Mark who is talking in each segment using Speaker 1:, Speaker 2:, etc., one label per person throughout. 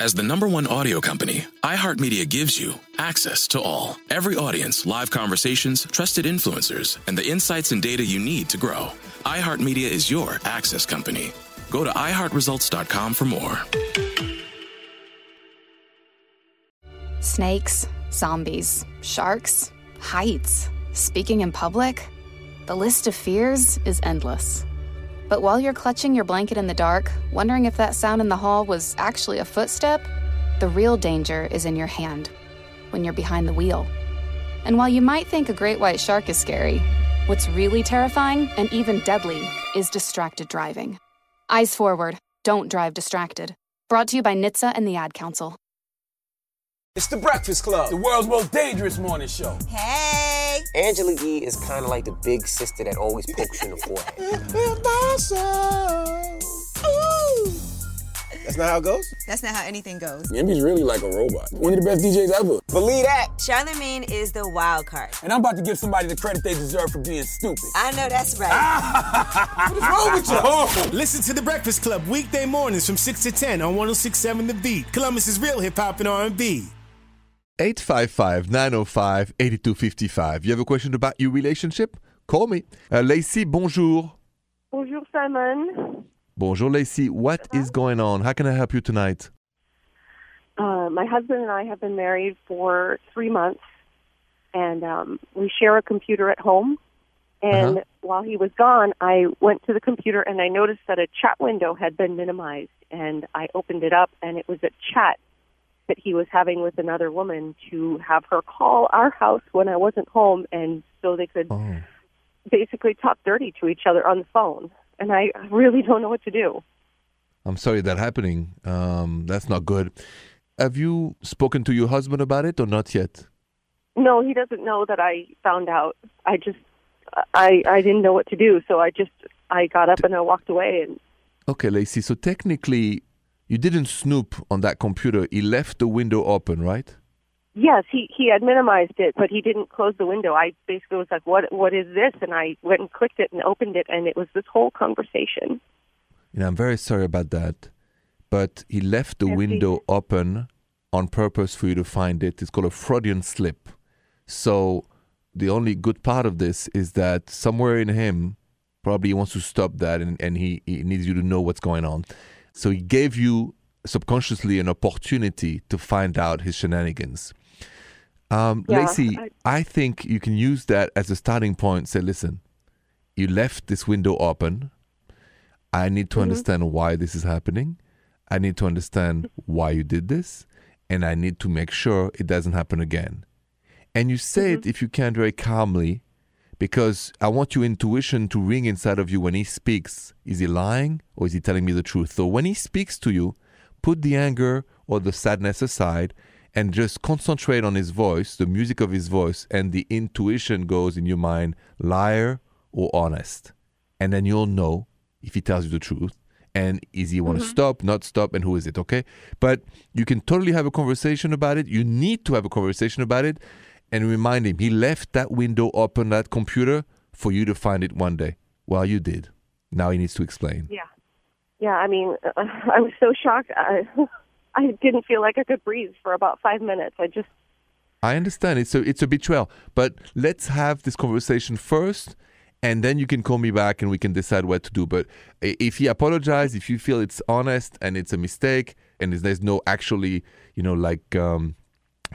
Speaker 1: As the number one audio company, iHeartMedia gives you access to all. Every audience, live conversations, trusted influencers, and the insights and data you need to grow. iHeartMedia is your access company. Go to iHeartResults.com for more.
Speaker 2: Snakes, zombies, sharks, heights, speaking in public. The list of fears is endless. But while you're clutching your blanket in the dark, wondering if that sound in the hall was actually a footstep, the real danger is in your hand when you're behind the wheel. And while you might think a great white shark is scary, what's really terrifying and even deadly is distracted driving. Eyes forward, don't drive distracted. Brought to you by NHTSA and the Ad Council.
Speaker 3: It's the Breakfast Club, the world's most dangerous morning show.
Speaker 4: Hey!
Speaker 5: Angela Yee is kind of like the big sister that always pokes you in the forehead.
Speaker 3: That's not how it goes?
Speaker 4: That's not how anything goes.
Speaker 6: Yemi's really like a robot. One of the best DJs ever.
Speaker 5: Believe that.
Speaker 4: Charlemagne is the wild card.
Speaker 3: And I'm about to give somebody the credit they deserve for being stupid.
Speaker 4: I know that's right.
Speaker 3: what is wrong with you? Oh.
Speaker 7: Listen to The Breakfast Club weekday mornings from 6 to 10 on 1067 The Beat. Columbus's real hip hop and R&B.
Speaker 8: 855-905-8255. You have a question about your relationship? Call me. Uh, Lacey, bonjour.
Speaker 9: Bonjour, Simon.
Speaker 8: Bonjour, Lacey. What is going on? How can I help you tonight?
Speaker 9: Uh, my husband and I have been married for three months, and um, we share a computer at home. And
Speaker 8: Uh-huh.
Speaker 9: while he was gone, I went to the computer and I noticed that a chat window had been minimized. And I opened it up, and it was a chat that he was having with another woman to have her call our house when I wasn't home, and so they could
Speaker 8: Oh.
Speaker 9: basically talk dirty to each other on the phone. And I really don't know what to do.
Speaker 8: I'm sorry that happening. Um, that's not good. Have you spoken to your husband about it or not yet?
Speaker 9: No, he doesn't know that I found out. I just, I, I didn't know what to do, so I just, I got up and I walked away. And
Speaker 8: Okay, Lacey. So technically, you didn't snoop on that computer. He left the window open, right?
Speaker 9: yes, he he had minimized it, but he didn't close the window. I basically was like, "What, what is this?" And I went and clicked it and opened it, and it was this whole conversation.
Speaker 8: You know, I'm very sorry about that. But he left the
Speaker 9: Yes, he-
Speaker 8: window open on purpose for you to find it. It's called a Freudian slip. So the only good part of this is that somewhere in him, probably he wants to stop that and, and he, he needs you to know what's going on. So he gave you subconsciously an opportunity to find out his shenanigans. Um,
Speaker 9: Yeah,
Speaker 8: Lacey,
Speaker 9: I-
Speaker 8: I think you can use that as a starting point. Say, listen, you left this window open. I need to understand why this is happening. I need to understand why you did this. And I need to make sure it doesn't happen again. And you say it, if you can, very calmly, because I want your intuition to ring inside of you when he speaks. Is he lying or is he telling me the truth? So when he speaks to you, put the anger or the sadness aside and just concentrate on his voice, the music of his voice, and the intuition goes in your mind liar or honest. And then you'll know if he tells you the truth and is he want to mm-hmm. stop, not stop, and who is it, okay? But you can totally have a conversation about it. You need to have a conversation about it and remind him he left that window open, that computer, for you to find it one day. Well, you did. Now he needs to explain.
Speaker 9: Yeah, yeah. I mean, uh, I was so shocked. I, I didn't feel like I could breathe for about five minutes. I just,
Speaker 8: I understand it's a it's a betrayal, but let's have this conversation first, and then you can call me back and we can decide what to do. But if he apologizes, if you feel it's honest and it's a mistake, and there's- there's no actually, you know, like um,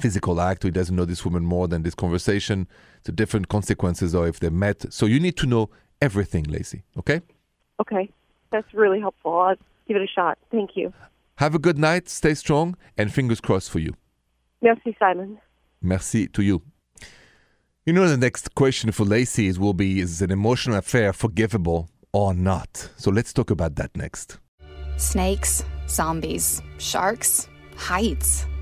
Speaker 8: physical act, or he doesn't know this woman more than this conversation, the different consequences or if they met. So you need to know everything, Lacey. Okay.
Speaker 9: okay, that's really helpful. I'll give it a shot. Thank you.
Speaker 8: Have a good night. Stay strong, and fingers crossed for you.
Speaker 9: Merci, Simon.
Speaker 8: Merci to you. You know, the next question for Lacey is will be is an emotional affair forgivable or not? So let's talk about that next.
Speaker 2: Snakes, zombies, sharks, heights,